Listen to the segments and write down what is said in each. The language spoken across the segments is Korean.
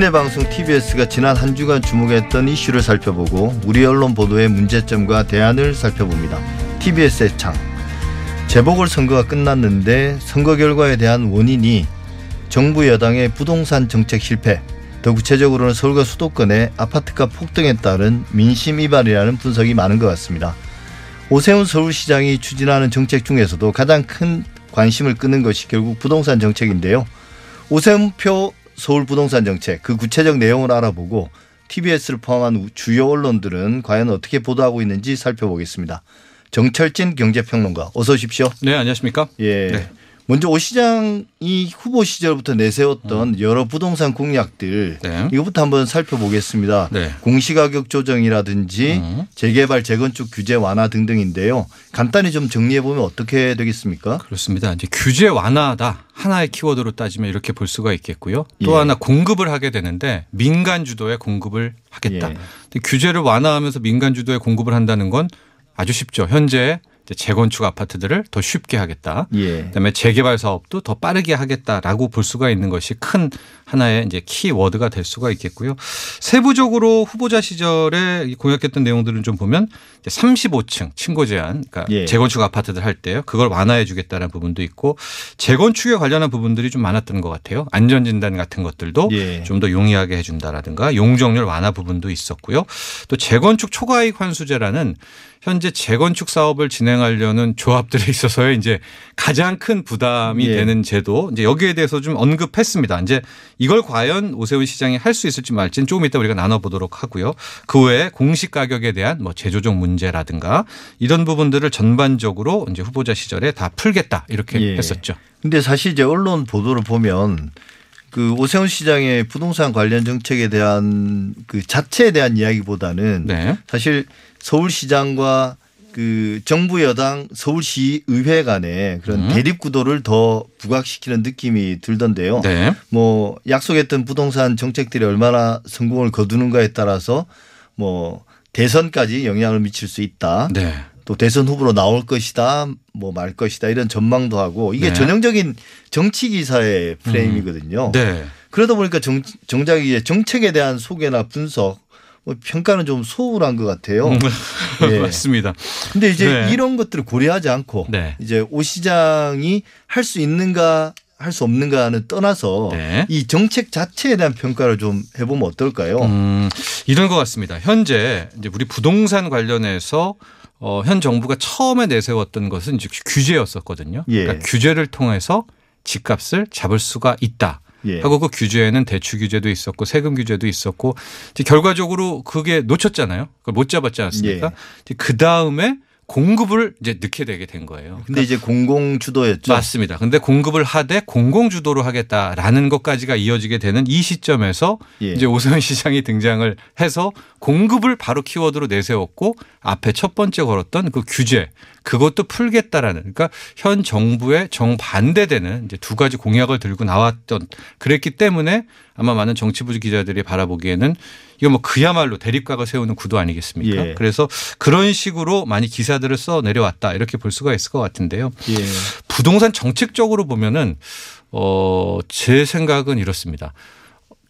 국민의 방송 TBS가 지난 한 주간 주목했던 이슈를 살펴보고 우리 언론 보도의 문제점과 대안을 살펴봅니다. TBS의 창. 재보궐 선거가 끝났는데 선거 결과에 대한 원인이 정부 여당의 부동산 정책 실패, 더 구체적으로는 서울과 수도권의 아파트값 폭등에 따른 민심 이발이라는 분석이 많은 것 같습니다. 오세훈 서울시장이 추진하는 정책 중에서도 가장 큰 관심을 끄는 것이 결국 부동산 정책인데요. 오세훈표 서울 부동산 정책 그 구체적 내용을 알아보고 TBS를 포함한 주요 언론들은 과연 어떻게 보도하고 있는지 살펴보겠습니다. 정철진 경제평론가 어서 오십시오. 네, 안녕하십니까? 예. 네. 먼저 오 시장이 후보 시절부터 내세웠던 여러 부동산 공약들 네. 이것부터 한번 살펴보겠습니다. 네. 공시가격 조정이라든지 음. 재개발 재건축 규제 완화 등등인데요. 간단히 좀 정리해 보면 어떻게 되겠습니까? 그렇습니다. 이제 규제 완화다 하나의 키워드로 따지면 이렇게 볼 수가 있겠고요. 또 예. 하나 공급을 하게 되는데 민간 주도의 공급을 하겠다. 예. 규제를 완화하면서 민간 주도의 공급을 한다는 건 아주 쉽죠. 현재 재건축 아파트들을 더 쉽게 하겠다. 예. 그다음에 재개발 사업도 더 빠르게 하겠다라고 볼 수가 있는 것이 큰 하나의 이제 키워드가 될 수가 있겠고요. 세부적으로 후보자 시절에 공약했던 내용들은 좀 보면 이제 35층 층고 제한, 그러니까 예. 재건축 아파트들 할 때요. 그걸 완화해 주겠다는 부분도 있고 재건축에 관련한 부분들이 좀 많았던 것 같아요. 안전 진단 같은 것들도 예. 좀더 용이하게 해 준다라든가 용적률 완화 부분도 있었고요. 또 재건축 초과이익 환수제라는 현재 재건축 사업을 진행 하려는 조합들에 있어서의 이제 가장 큰 부담이 예. 되는 제도 이제 여기에 대해서 좀 언급했습니다. 이제 이걸 과연 오세훈 시장이 할 수 있을지 말지는 조금 이따 우리가 나눠보도록 하고요. 그 외에 공시 가격에 대한 뭐 재조정 문제라든가 이런 부분들을 전반적으로 이제 후보자 시절에 다 풀겠다 이렇게 예. 했었죠. 근데 사실 이제 언론 보도를 보면 그 오세훈 시장의 부동산 관련 정책에 대한 그 자체에 대한 이야기보다는 네. 사실 서울시장과 그 정부 여당 서울시 의회 간의 그런 음. 대립 구도를 더 부각시키는 느낌이 들던데요. 네. 뭐 약속했던 부동산 정책들이 얼마나 성공을 거두는가에 따라서 뭐 대선까지 영향을 미칠 수 있다. 네. 또 대선 후보로 나올 것이다, 뭐 말 것이다 이런 전망도 하고 이게 네. 전형적인 정치 기사의 프레임이거든요. 네. 그러다 보니까 정, 정작 이제 정책에 대한 소개나 분석, 뭐 평가는 좀 소홀한 것 같아요. 음. 예. 맞습니다. 근데 이제 네. 이런 것들을 고려하지 않고 네. 이제 오 시장이 할 수 있는가 할 수 없는가는 떠나서 네. 이 정책 자체에 대한 평가를 좀 해보면 어떨까요? 음, 이런 것 같습니다. 현재 이제 우리 부동산 관련해서 어, 현 정부가 처음에 내세웠던 것은 이제 규제였었거든요. 예. 그러니까 규제를 통해서 집값을 잡을 수가 있다. 예. 하고 그 규제에는 대출 규제도 있었고 세금 규제도 있었고 결과적으로 그게 놓쳤잖아요. 그걸 못 잡았지 않습니까? 예. 그 다음에 공급을 이제 넣게 되게 된 거예요. 근데 이제 공공 주도였죠. 맞습니다. 근데 공급을 하되 공공 주도로 하겠다라는 것까지가 이어지게 되는 이 시점에서 예. 이제 오세훈 시장이 등장을 해서 공급을 바로 키워드로 내세웠고 앞에 첫 번째 걸었던 그 규제 그것도 풀겠다라는 그러니까 현 정부의 정반대되는 이제 두 가지 공약을 들고 나왔던 그랬기 때문에 아마 많은 정치부 기자들이 바라보기에는 이거 뭐 그야말로 대립각을 세우는 구도 아니겠습니까? 예. 그래서 그런 식으로 많이 기사들을 써 내려왔다 이렇게 볼 수가 있을 것 같은데요. 예. 부동산 정책적으로 보면은 어, 제 생각은 이렇습니다.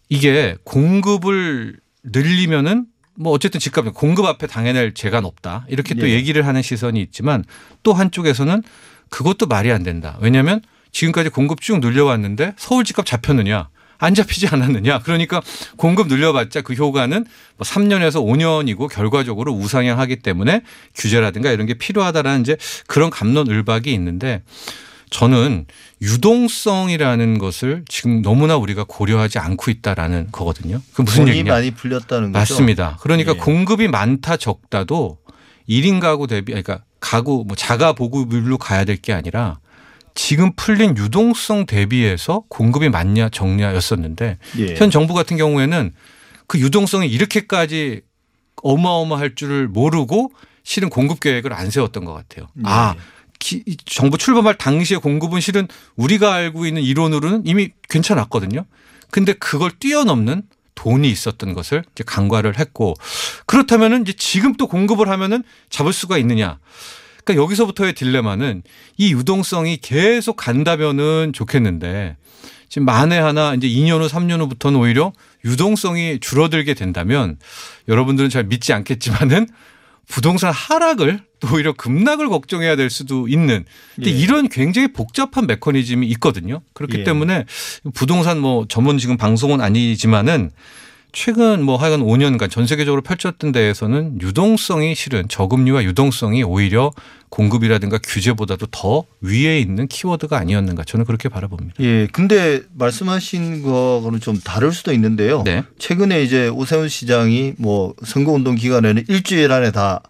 이게 공급을 늘리면은 뭐 어쨌든 집값 공급 앞에 당해낼 재가 높다 이렇게 또 예. 얘기를 하는 시선이 있지만 또 한쪽에서는 그것도 말이 안 된다. 왜냐하면 지금까지 공급 쭉 늘려왔는데 서울 집값 잡혔느냐? 안 잡히지 않았느냐. 그러니까 공급 늘려봤자 그 효과는 뭐 3년에서 5년이고 결과적으로 우상향하기 때문에 규제라든가 이런 게 필요하다라는 이제 그런 감론을박이 있는데 저는 유동성이라는 것을 지금 너무나 우리가 고려하지 않고 있다라는 거거든요. 그 무슨 얘기냐? 많이 풀렸다는 거죠. 맞습니다. 그러니까 예. 공급이 많다 적다도 1인 가구 대비 그러니까 가구 뭐 자가 보급률로 가야 될 게 아니라 지금 풀린 유동성 대비해서 공급이 많냐 적냐였었는데 예. 현 정부 같은 경우에는 그 유동성이 이렇게까지 어마어마할 줄을 모르고 실은 공급 계획을 안 세웠던 것 같아요. 예. 아 기- 이 정부 출범할 당시의 공급은 실은 우리가 알고 있는 이론으로는 이미 괜찮았거든요. 근데 그걸 뛰어넘는 돈이 있었던 것을 이제 간과를 했고 그렇다면은 이제 지금 또 공급을 하면은 잡을 수가 있느냐? 그러니까 여기서부터의 딜레마는 이 유동성이 계속 간다면은 좋겠는데 지금 만에 하나 이제 2년 후, 3년 후부터는 오히려 유동성이 줄어들게 된다면 여러분들은 잘 믿지 않겠지만은 부동산 하락을 또 오히려 급락을 걱정해야 될 수도 있는 근데 예. 이런 굉장히 복잡한 메커니즘이 있거든요. 그렇기 예. 때문에 부동산 뭐 전문 지금 방송은 아니지만은 최근 뭐 하여간 5년간 전 세계적으로 펼쳤던 데에서는 유동성이 실은 저금리와 유동성이 오히려 공급이라든가 규제보다도 더 위에 있는 키워드가 아니었는가 저는 그렇게 바라봅니다. 예, 근데 말씀하신 거는 좀 다를 수도 있는데요. 네. 최근에 이제 오세훈 시장이 뭐 선거운동 기간에는 일주일 안에 다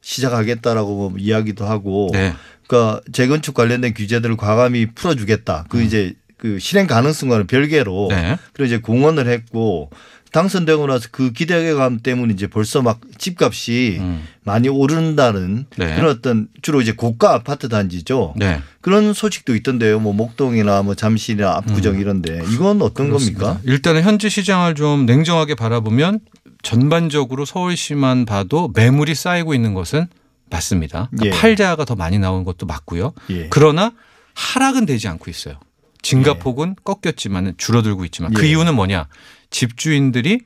시작하겠다라고 뭐 이야기도 하고, 네. 그러니까 재건축 관련된 규제들을 과감히 풀어주겠다. 그 이제 그 실행 가능성과는 별개로 음. 네. 그리고 이제 공언을 했고 당선되고 나서 그 기대감 때문에 이제 벌써 막 집값이 음. 많이 오른다는 네. 그런 어떤 주로 이제 고가 아파트 단지죠. 네. 그런 소식도 있던데요. 뭐 목동이나 뭐 잠실이나 압구정 이런데 이건 어떤 음. 그렇습니다. 겁니까? 일단은 현재 시장을 좀 냉정하게 바라보면 전반적으로 서울시만 봐도 매물이 쌓이고 있는 것은 맞습니다. 그러니까 예. 팔자가 더 많이 나온 것도 맞고요. 예. 그러나 하락은 되지 않고 있어요. 증가폭은 꺾였지만 줄어들고 있지만 그 예. 이유는 뭐냐? 집주인들이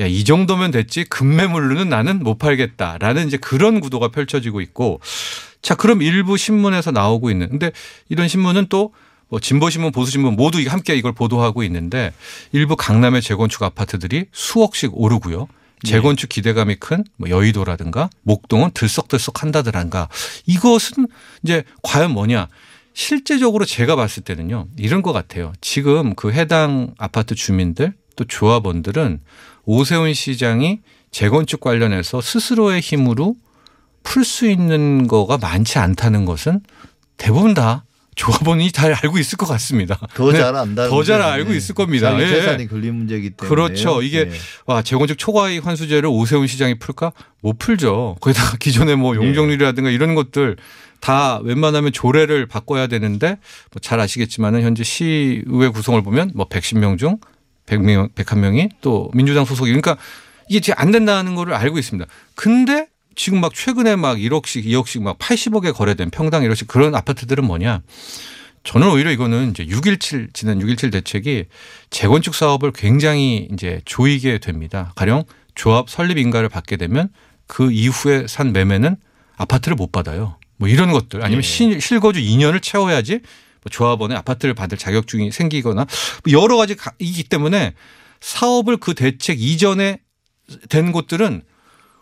야, 이 정도면 됐지. 급매물로는 나는 못 팔겠다라는 이제 그런 구도가 펼쳐지고 있고 자, 그럼 일부 신문에서 나오고 있는 근데 이런 신문은 또 뭐 진보신문, 보수신문 모두 함께 이걸 보도하고 있는데 일부 강남의 재건축 아파트들이 수억씩 오르고요. 재건축 기대감이 큰 뭐 여의도라든가 목동은 들썩들썩 한다더란가. 이것은 이제 과연 뭐냐. 실제적으로 제가 봤을 때는요. 이런 것 같아요. 지금 그 해당 아파트 주민들 또 조합원들은 오세훈 시장이 재건축 관련해서 스스로의 힘으로 풀 수 있는 거가 많지 않다는 것은 대부분 다 조합원이 잘 알고 있을 것 같습니다. 더 네. 잘 안다. 더 잘 알고 있을 겁니다. 예. 재산이 걸린 문제이기 때문에. 그렇죠. 이게 네. 와 재건축 초과이익 환수제를 오세훈 시장이 풀까? 못 풀죠. 거기다가 기존에 뭐 네. 용적률이라든가 이런 것들 다 웬만하면 조례를 바꿔야 되는데 뭐 잘 아시겠지만은 현재 시의회 구성을 보면 뭐 110명 중 100명 101명이 또 민주당 소속이 그러니까 이게 지금 안 된다는 거를 알고 있습니다. 근데 지금 막 최근에 막 1억씩 2억씩 막 80억에 거래된 평당 1억씩 그런 아파트들은 뭐냐? 저는 오히려 이거는 이제 6.17 지난 6.17 대책이 재건축 사업을 굉장히 이제 조이게 됩니다. 가령 조합 설립 인가를 받게 되면 그 이후에 산 매매는 아파트를 못 받아요. 뭐 이런 것들 아니면 예. 실- 실거주 2년을 채워야지 뭐 조합원의 아파트를 받을 자격증이 생기거나 뭐 여러 가지 가- 이기 때문에 사업을 그 대책 이전에 된 곳들은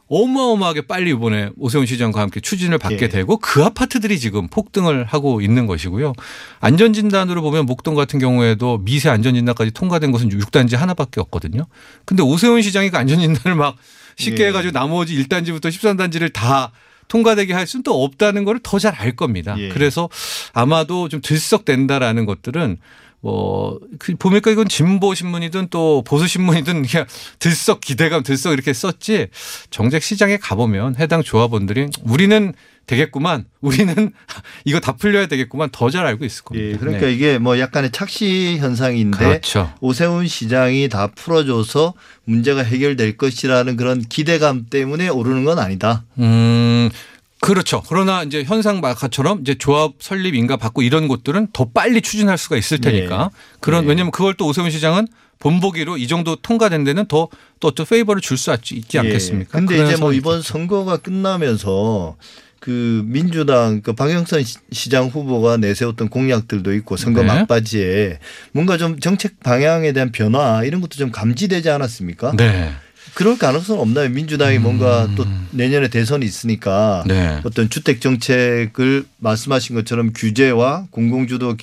어마어마하게 빨리 이번에 오세훈 시장과 함께 추진을 받게 예. 되고 그 아파트들이 지금 폭등을 하고 있는 것이고요. 안전진단으로 보면 목동 같은 경우에도 미세 안전진단까지 통과된 곳은 6단지 하나밖에 없거든요. 근데 오세훈 시장이 그 안전진단을 막 쉽게 예. 해가지고 나머지 1단지부터 13단지를 다 통과되게 할 수는 또 없다는 걸 더 잘 알 겁니다. 예. 그래서 아마도 좀 들썩된다라는 것들은 뭐, 그 보니까 이건 진보 신문이든 또 보수 신문이든 그냥 들썩 기대감 들썩 이렇게 썼지 정작 시장에 가보면 해당 조합원들이 우리는 되겠구만 우리는 이거 다 풀려야 되겠구만 더 잘 알고 있을 겁니다. 예, 그러니까 네. 이게 뭐 약간의 착시 현상인데 그렇죠. 오세훈 시장이 다 풀어줘서 문제가 해결될 것이라는 그런 기대감 때문에 오르는 건 아니다. 음, 그렇죠. 그러나 이제 현상 마카처럼 이제 조합 설립 인가 받고 이런 것들은 더 빨리 추진할 수가 있을 테니까 그런 네. 왜냐하면 그걸 또 오세훈 시장은 본보기로 이 정도 통과된 데는 더또 어떤 페이버를 줄 수 있지 않겠습니까? 예. 근데 이제 뭐 이번. 선거가 끝나면서 그 민주당 그 박영선 시- 시장 후보가 내세웠던 공약들도 있고 선거 네. 막바지에 뭔가 좀 정책 방향에 대한 변화 이런 것도 좀 감지되지 않았습니까? 네. 그럴 가능성 없나요? 민주당이 뭔가 또 내년에 대선이 있으니까 음. 네. 어떤 주택 정책을 말씀하신 것처럼 규제와 공공주도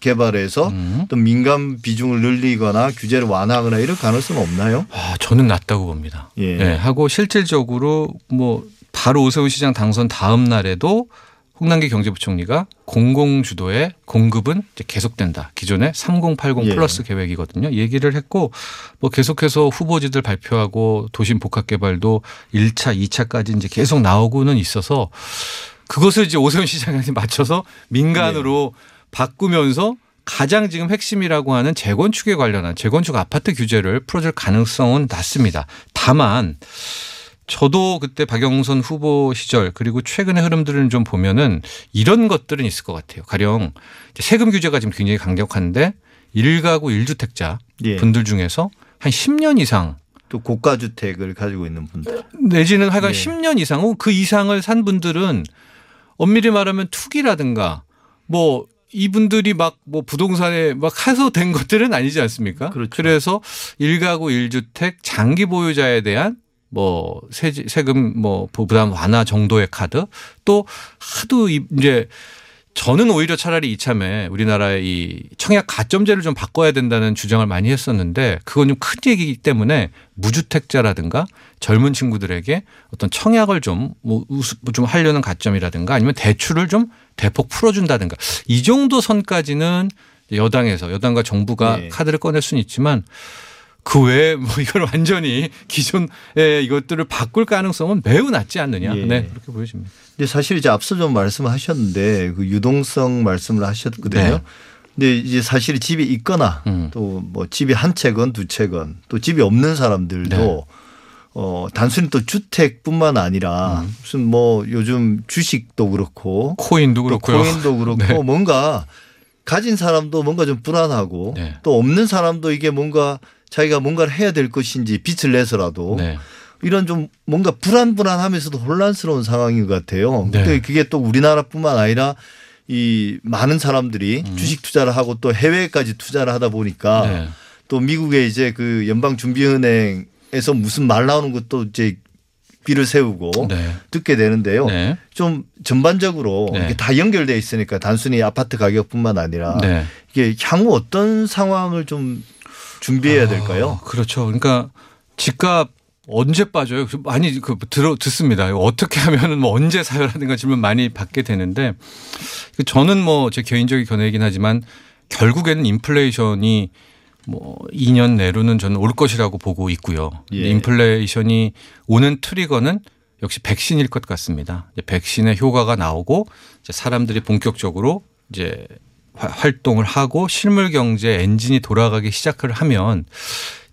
개발해서 음. 또 민간 비중을 늘리거나 규제를 완화하거나 이럴 가능성은 없나요? 아, 저는 낮다고 봅니다. 예. 예, 하고 실질적으로 뭐 바로 오세훈 시장 당선 다음 날에도 홍남기 경제부총리가 공공 주도의 공급은 이제 계속된다. 기존에 3080 예. 플러스 계획이거든요. 얘기를 했고 뭐 계속해서 후보지들 발표하고 도심 복합 개발도 1차, 2차까지 이제 계속 나오고는 있어서 그것을 이제 오세훈 시장한테 맞춰서 민간으로 바꾸면서 가장 지금 핵심이라고 하는 재건축에 관련한 재건축 아파트 규제를 풀어줄 가능성은 낮습니다. 다만 저도 그때 박영선 후보 시절 그리고 최근의 흐름들을 좀 보면은 이런 것들은 있을 것 같아요. 가령 세금 규제가 지금 굉장히 강력한데 일가구 일주택자 예. 분들 중에서 한 10년 이상 또 고가 주택을 가지고 있는 분들. 내지는 하여간 예. 10년 이상 그 이상을 산 분들은 엄밀히 말하면 투기라든가 뭐 이분들이 막 뭐 부동산에 막 해서 된 것들은 아니지 않습니까? 그렇죠. 래서 일가구 일주택 장기 보유자에 대한 뭐 세, 세금 뭐 부담 완화 정도의 카드 또 하도 이- 이제 저는 오히려 차라리 이참에 우리나라의 이 청약 가점제를 좀 바꿔야 된다는 주장을 많이 했었는데 그건 좀 큰 얘기이기 때문에 무주택자라든가 젊은 친구들에게 어떤 청약을 좀, 뭐, 우수- 좀 하려는 가점이라든가 아니면 대출을 좀 대폭 풀어준다든가 이 정도 선까지는 여당에서 여당과 정부가 네. 카드를 꺼낼 수는 있지만 그 외에 뭐 이걸 완전히 기존의 이것들을 바꿀 가능성은 매우 낮지 않느냐. 예. 네. 그렇게 보여집니다. 근데 사실 이제 앞서 좀 말씀하셨는데 그 유동성 말씀을 하셨거든요. 네. 근데 이제 사실 집이 있거나 음. 또뭐 집이 한 채건 두 채건 또 집이 없는 사람들도 네. 어 단순히 또 주택뿐만 아니라 음. 무슨 뭐 요즘 주식도 그렇고 코인도 또 그렇고요. 코인도 그렇고 네. 뭔가 가진 사람도 뭔가 좀 불안하고 네. 또 없는 사람도 이게 뭔가 자기가 뭔가를 해야 될 것인지 빚을 내서라도 네. 이런 좀 뭔가 불안불안하면서도 혼란스러운 상황인 것 같아요. 네. 근데 그게 또 우리나라뿐만 아니라 이 많은 사람들이 음. 주식 투자를 하고 또 해외까지 투자를 하다 보니까 네. 또 미국의 이제 그 연방준비은행에서 무슨 말 나오는 것도 이제 귀를 세우고 네. 듣게 되는데요. 네. 좀 전반적으로 네. 이게 다 연결돼 있으니까 단순히 아파트 가격뿐만 아니라 네. 이게 향후 어떤 상황을 좀 준비해야 될까요? 아, 그렇죠. 그러니까 집값 언제 빠져요? 그 많이 그 들어 듣습니다. 어떻게 하면은 뭐 언제 사요라든가 질문 많이 받게 되는데 그 저는 뭐 제 개인적인 견해이긴 하지만 결국에는 인플레이션이 뭐 2년 내로는 저는 올 것이라고 보고 있고요. 예. 인플레이션이 오는 트리거는 역시 백신일 것 같습니다. 백신의 효과가 나오고 이제 사람들이 본격적으로 이제 화- 활동을 하고 실물 경제 엔진이 돌아가기 시작을 하면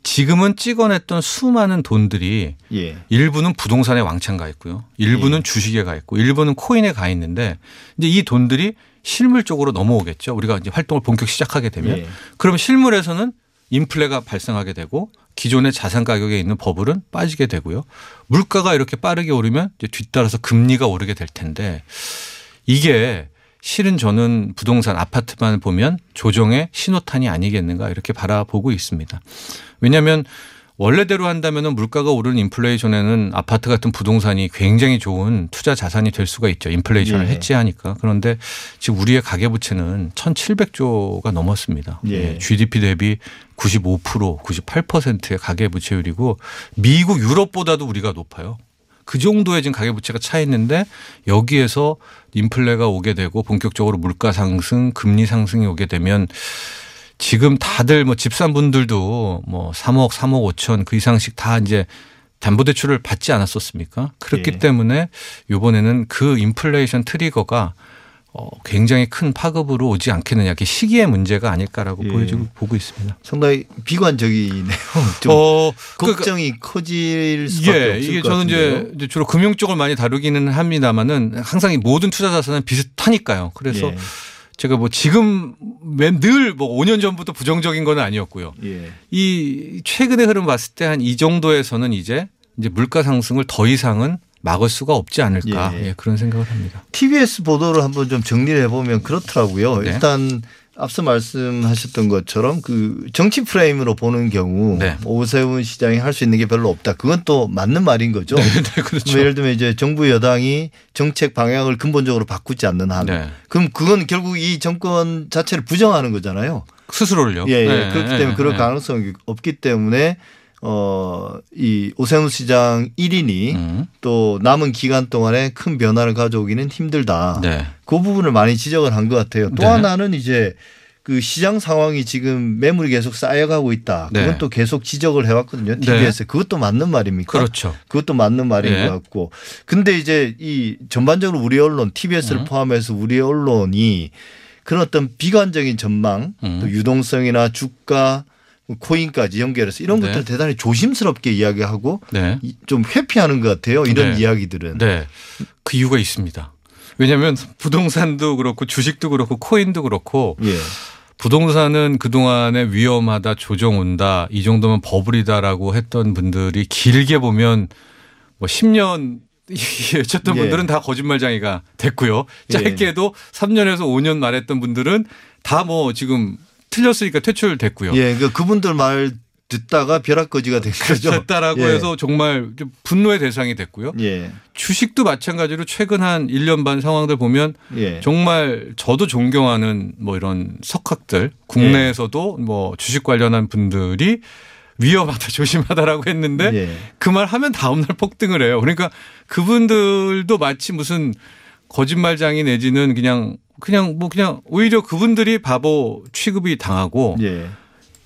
지금은 찍어냈던 수많은 돈들이 예. 일부는 부동산에 왕창 가 있고요. 일부는 예. 주식에 가 있고 일부는 코인에 가 있는데 이제 이 돈들이 실물 쪽으로 넘어오겠죠. 우리가 이제 활동을 본격 시작하게 되면 예. 그러면 실물에서는 인플레가 발생하게 되고 기존의 자산 가격에 있는 버블은 빠지게 되고요. 물가가 이렇게 빠르게 오르면 뒤따라서 금리가 오르게 될 텐데 이게 실은 저는 부동산 아파트만 보면 조정의 신호탄이 아니겠는가 이렇게 바라보고 있습니다. 왜냐하면 원래대로 한다면 물가가 오르는 인플레이션에는 아파트 같은 부동산이 굉장히 좋은 투자 자산이 될 수가 있죠. 인플레이션을 예. 해지하니까. 그런데 지금 우리의 가계부채는 1,700조가 넘었습니다. 예. 예, GDP 대비 95% 98%의 가계부채율이고 미국 유럽보다도 우리가 높아요. 그 정도의 지금 가계부채가 차 있는데 여기에서 인플레가 오게 되고 본격적으로 물가 상승, 금리 상승이 오게 되면 지금 다들 뭐 집산 분들도 뭐 3억, 3억 5천 그 이상씩 다 이제 담보대출을 받지 않았었습니까? 그렇기 예. 때문에 이번에는 그 인플레이션 트리거가 어, 굉장히 큰 파급으로 오지 않겠느냐. 그 시기의 문제가 아닐까라고 예. 보여지고 보고 있습니다. 상당히 비관적이네요. 좀 어, 그러니까 걱정이 커질 수밖에 예, 없을 이게 것 저는 같은데요. 이제, 주로 금융 쪽을 많이 다루기는 합니다만은 항상 이 모든 투자 자산은 비슷하니까요. 그래서 예. 제가 뭐 지금 늘뭐 5년 전부터 부정적인 건 아니었고요. 예. 이 최근의 흐름 봤을 때 한 이 정도에서는 이제 이제 물가 상승을 더 이상은 막을 수가 없지 않을까 예. 예, 그런 생각을 합니다. TBS 보도를 한번 좀 정리를 해보면 그렇더라고요. 네. 일단 앞서 말씀하셨던 것처럼 그 정치 프레임으로 보는 경우 네. 오세훈 시장이 할 수 있는 게 별로 없다. 그건 또 맞는 말인 거죠. 네, 네, 그렇죠. 뭐 예를 들면 이제 정부 여당이 정책 방향을 근본적으로 바꾸지 않는 한, 네. 그럼 그건 결국 이 정권 자체를 부정하는 거잖아요. 스스로를요. 예, 예. 네, 그렇기 네, 때문에 그럴 네. 가능성이 없기 때문에 어, 이 오세훈 시장 1인이 음. 또 남은 기간 동안에 큰 변화를 가져오기는 힘들다. 네. 그 부분을 많이 지적을 한 것 같아요. 또 네. 하나는 이제 그 시장 상황이 지금 매물이 계속 쌓여가고 있다. 그건 네. 또 계속 지적을 해왔거든요. 네. TBS. 그것도 맞는 말입니까? 그렇죠. 그것도 맞는 말인 예. 것 같고. 근데 이제 이 전반적으로 우리 언론, TBS를 음. 포함해서 우리 언론이 그런 어떤 비관적인 전망, 음. 또 유동성이나 주가 코인까지 연결해서 이런 네. 것들 대단히 조심스럽게 이야기하고 네. 이- 좀 회피하는 것 같아요. 이런 네. 이야기들은. 네. 그 이유가 있습니다. 왜냐하면 부동산도 그렇고 주식도 그렇고 코인도 그렇고 예. 부동산은 그동안에 위험하다, 조정 온다, 이 정도면 버블이다라고 했던 분들이 길게 보면 뭐 10년 예쳤던 예. 분들은 다 거짓말장이가 됐고요. 예. 짧게도 3년에서 5년 말했던 분들은 다 뭐 지금 틀렸으니까 퇴출됐고요. 예. 그 그분들 말 듣다가 벼락거지가 된 거죠. 됐다라고 예. 해서 정말 좀 분노의 대상이 됐고요. 예. 주식도 마찬가지로 최근 한 1년 반 상황들 보면 예. 정말 저도 존경하는 뭐 이런 석학들 국내에서도 뭐 주식 관련한 분들이 위험하다 조심하다라고 했는데 예. 그말 하면 다음날 폭등을 해요. 그러니까 그분들도 마치 무슨 거짓말장이 내지는 그냥 그냥 뭐 그냥 오히려 그분들이 바보 취급이 당하고 예.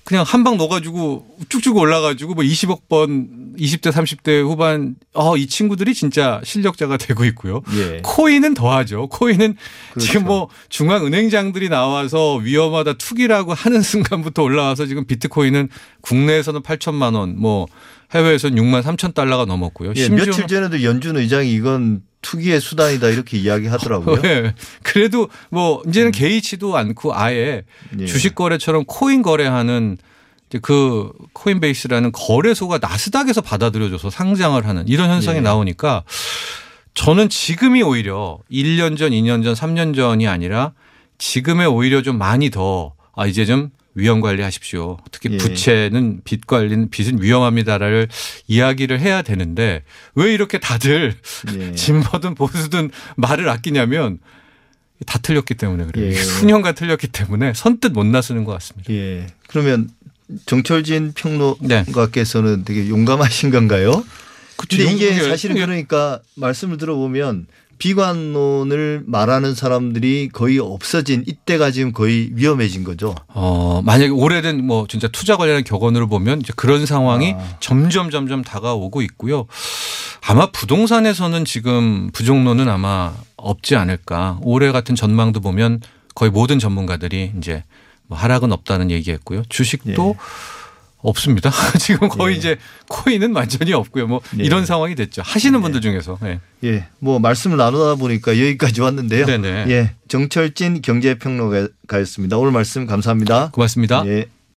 그냥 한 방 넣어가지고 쭉쭉 올라가지고 뭐 20억 번 20대 30대 후반 어, 이 친구들이 진짜 실력자가 되고 있고요. 예. 코인은 더하죠. 코인은 그렇죠. 지금 뭐 중앙은행장들이 나와서 위험하다 투기라고 하는 순간부터 올라와서 지금 비트코인은 국내에서는 8천만 원, 뭐 해외에서는 6만 3천 달러가 넘었고요. 예. 며칠 전에도 연준 의장이 이건 투기의 수단이다 이렇게 이야기하더라고요. 예. 그래도 뭐 이제는 개의치도 않고 아예 예. 주식 거래처럼 코인 거래하는 그 코인베이스라는 거래소가 나스닥에서 받아들여줘서 상장을 하는 이런 현상이 예. 나오니까 저는 지금이 오히려 1년 전, 2년 전, 3년 전이 아니라 지금에 오히려 좀 많이 더 아, 이제 좀 위험 관리하십시오. 특히 예. 부채는 빚 관리는 빚은 위험합니다를 이야기를 해야 되는데 왜 이렇게 다들 예. 진보든 보수든 말을 아끼냐면 다 틀렸기 때문에 그래요. 예. 수년간 틀렸기 때문에 선뜻 못 나서는 것 같습니다. 예. 그러면 정철진 네. 평론가께서는 되게 용감하신 건가요? 근데 이게 사실은 예. 그러니까 말씀을 들어보면 비관론을 말하는 사람들이 거의 없어진 이때가 지금 거의 위험해진 거죠. 어, 만약에 오래된 뭐 진짜 투자 관련한 격언을 보면 이제 그런 상황이 아. 점점 점점 다가오고 있고요. 아마 부동산에서는 지금 부종론은 아마 없지 않을까. 올해 같은 전망도 보면 거의 모든 전문가들이 이제 뭐 하락은 없다는 얘기했고요. 주식도 없습니다. 지금 거의 예. 이제 코인은 완전히 없고요. 뭐 예. 이런 상황이 됐죠. 하시는 분들 중에서. 네. 예. 뭐 말씀을 나누다 보니까 여기까지 왔는데요. 네네. 예. 정철진 경제평론가였습니다. 오늘 말씀 감사합니다. 고맙습니다. 예.